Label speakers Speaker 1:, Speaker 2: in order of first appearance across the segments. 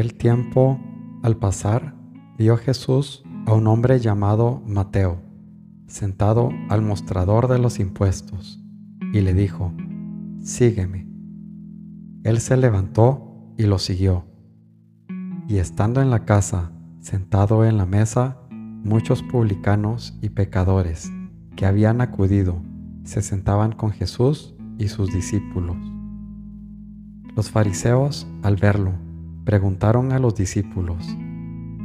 Speaker 1: aquel tiempo, al pasar, vio Jesús a un hombre llamado Mateo, sentado al mostrador de los impuestos, y le dijo, Sígueme. Él se levantó y lo siguió. Y estando en la casa, sentado en la mesa, muchos publicanos y pecadores que habían acudido se sentaban con Jesús y sus discípulos. Los fariseos, al verlo, preguntaron a los discípulos,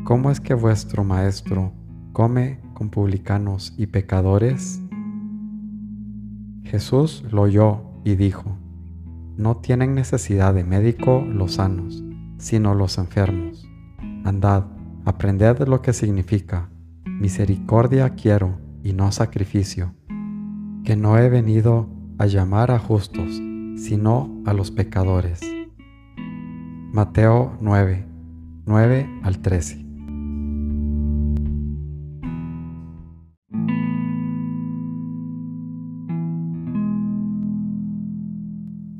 Speaker 1: ¿cómo es que vuestro maestro come con publicanos y pecadores? Jesús lo oyó y dijo, no tienen necesidad de médico los sanos, sino los enfermos. Andad, aprended lo que significa, misericordia quiero y no sacrificio, que no he venido a llamar a justos, sino a los pecadores. Mateo 9, 9 al 13.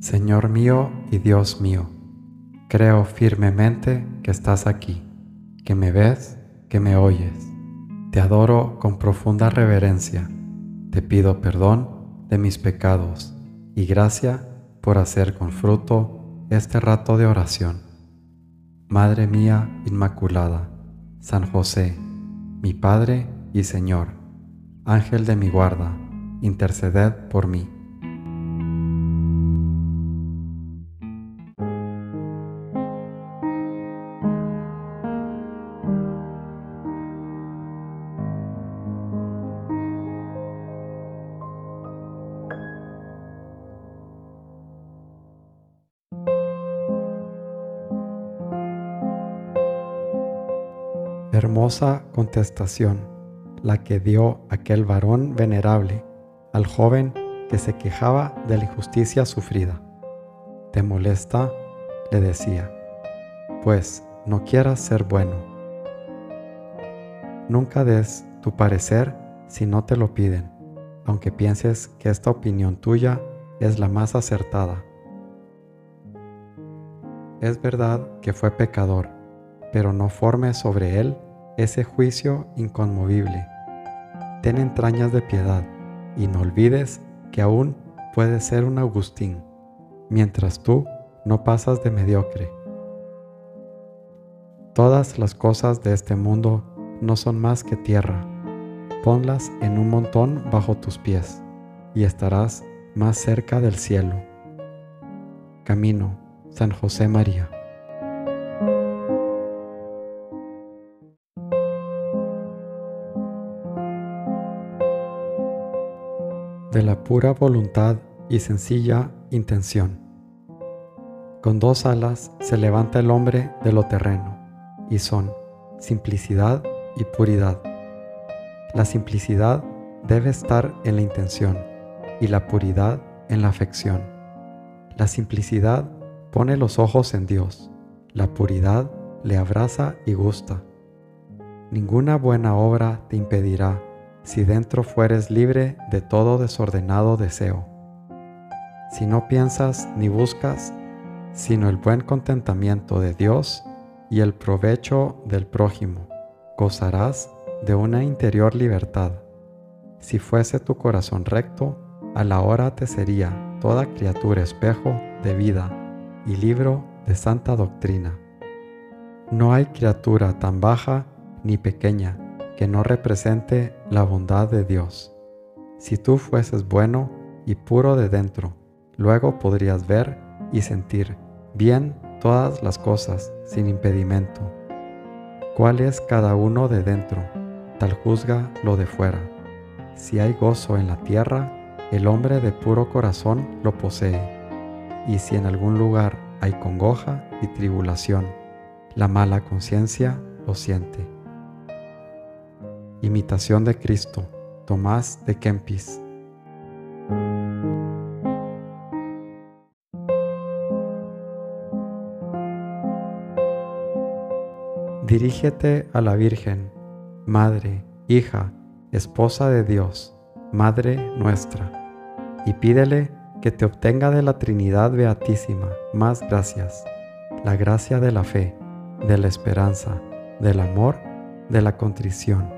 Speaker 1: Señor mío y Dios mío, creo firmemente que estás aquí, que me ves, que me oyes. Te adoro con profunda reverencia. Te pido perdón de mis pecados y gracia por hacer con fruto este rato de oración. Madre mía Inmaculada, San José, mi Padre y Señor, Ángel de mi guarda, interceded por mí. Hermosa contestación, la que dio aquel varón venerable al joven que se quejaba de la injusticia sufrida. ¿Te molesta? le decía, pues no quieras ser bueno. Nunca des tu parecer si no te lo piden, aunque pienses que esta opinión tuya es la más acertada. Es verdad que fue pecador, pero no forme sobre él ese juicio inconmovible. Ten entrañas de piedad y no olvides que aún puedes ser un Agustín, mientras tú no pasas de mediocre. Todas las cosas de este mundo no son más que tierra. Ponlas en un montón bajo tus pies y estarás más cerca del cielo. Camino, San José María. De la pura voluntad y sencilla intención. Con dos alas se levanta el hombre de lo terreno, y son simplicidad y puridad. La simplicidad debe estar en la intención y la puridad en la afección. La simplicidad pone los ojos en Dios, la puridad le abraza y gusta. Ninguna buena obra te impedirá si dentro fueres libre de todo desordenado deseo. Si no piensas ni buscas, sino el buen contentamiento de Dios y el provecho del prójimo, gozarás de una interior libertad. Si fuese tu corazón recto, a la hora te sería toda criatura espejo de vida y libro de santa doctrina. No hay criatura tan baja ni pequeña que no represente la bondad de Dios. Si tú fueses bueno y puro de dentro, luego podrías ver y sentir bien todas las cosas sin impedimento. ¿Cuál es cada uno de dentro? Tal juzga lo de fuera. Si hay gozo en la tierra, el hombre de puro corazón lo posee. Y si en algún lugar hay congoja y tribulación, la mala conciencia lo siente. Imitación de Cristo, Tomás de Kempis. Dirígete a la Virgen, Madre, Hija, Esposa de Dios, Madre nuestra, y pídele que te obtenga de la Trinidad Beatísima más gracias, la gracia de la fe, de la esperanza, del amor, de la contrición,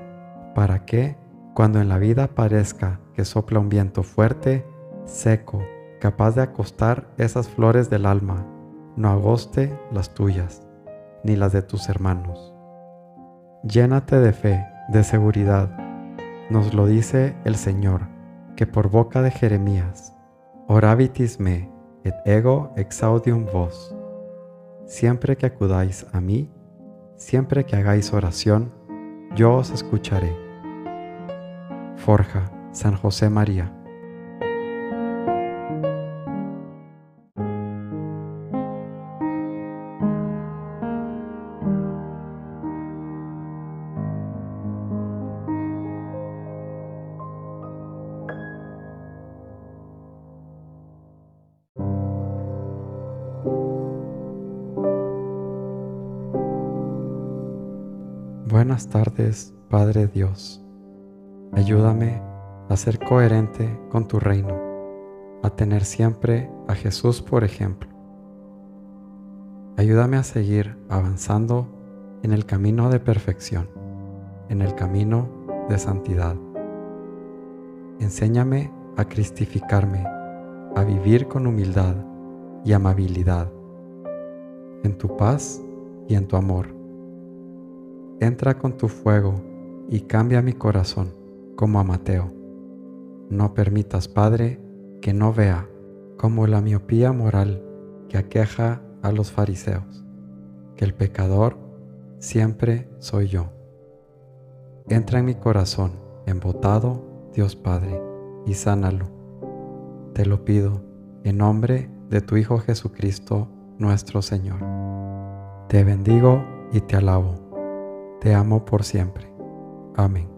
Speaker 1: para que, cuando en la vida parezca que sopla un viento fuerte, seco, capaz de acostar esas flores del alma, no agoste las tuyas, ni las de tus hermanos. Llénate de fe, de seguridad. Nos lo dice el Señor, que por boca de Jeremías, Orabitis me, et ego exaudium vos. Siempre que acudáis a mí, siempre que hagáis oración, yo os escucharé. Forja, San José María. Buenas tardes, Padre Dios. Ayúdame a ser coherente con tu reino, a tener siempre a Jesús por ejemplo. Ayúdame a seguir avanzando en el camino de perfección, en el camino de santidad. Enséñame a cristificarme, a vivir con humildad y amabilidad, en tu paz y en tu amor entra con tu fuego y cambia mi corazón como a Mateo. No permitas, Padre, que no vea como la miopía moral que aqueja a los fariseos, que el pecador siempre soy yo. Entra en mi corazón embotado, Dios Padre, y sánalo. Te lo pido en nombre de tu Hijo Jesucristo, nuestro Señor. Te bendigo y te alabo te amo por siempre. Amén.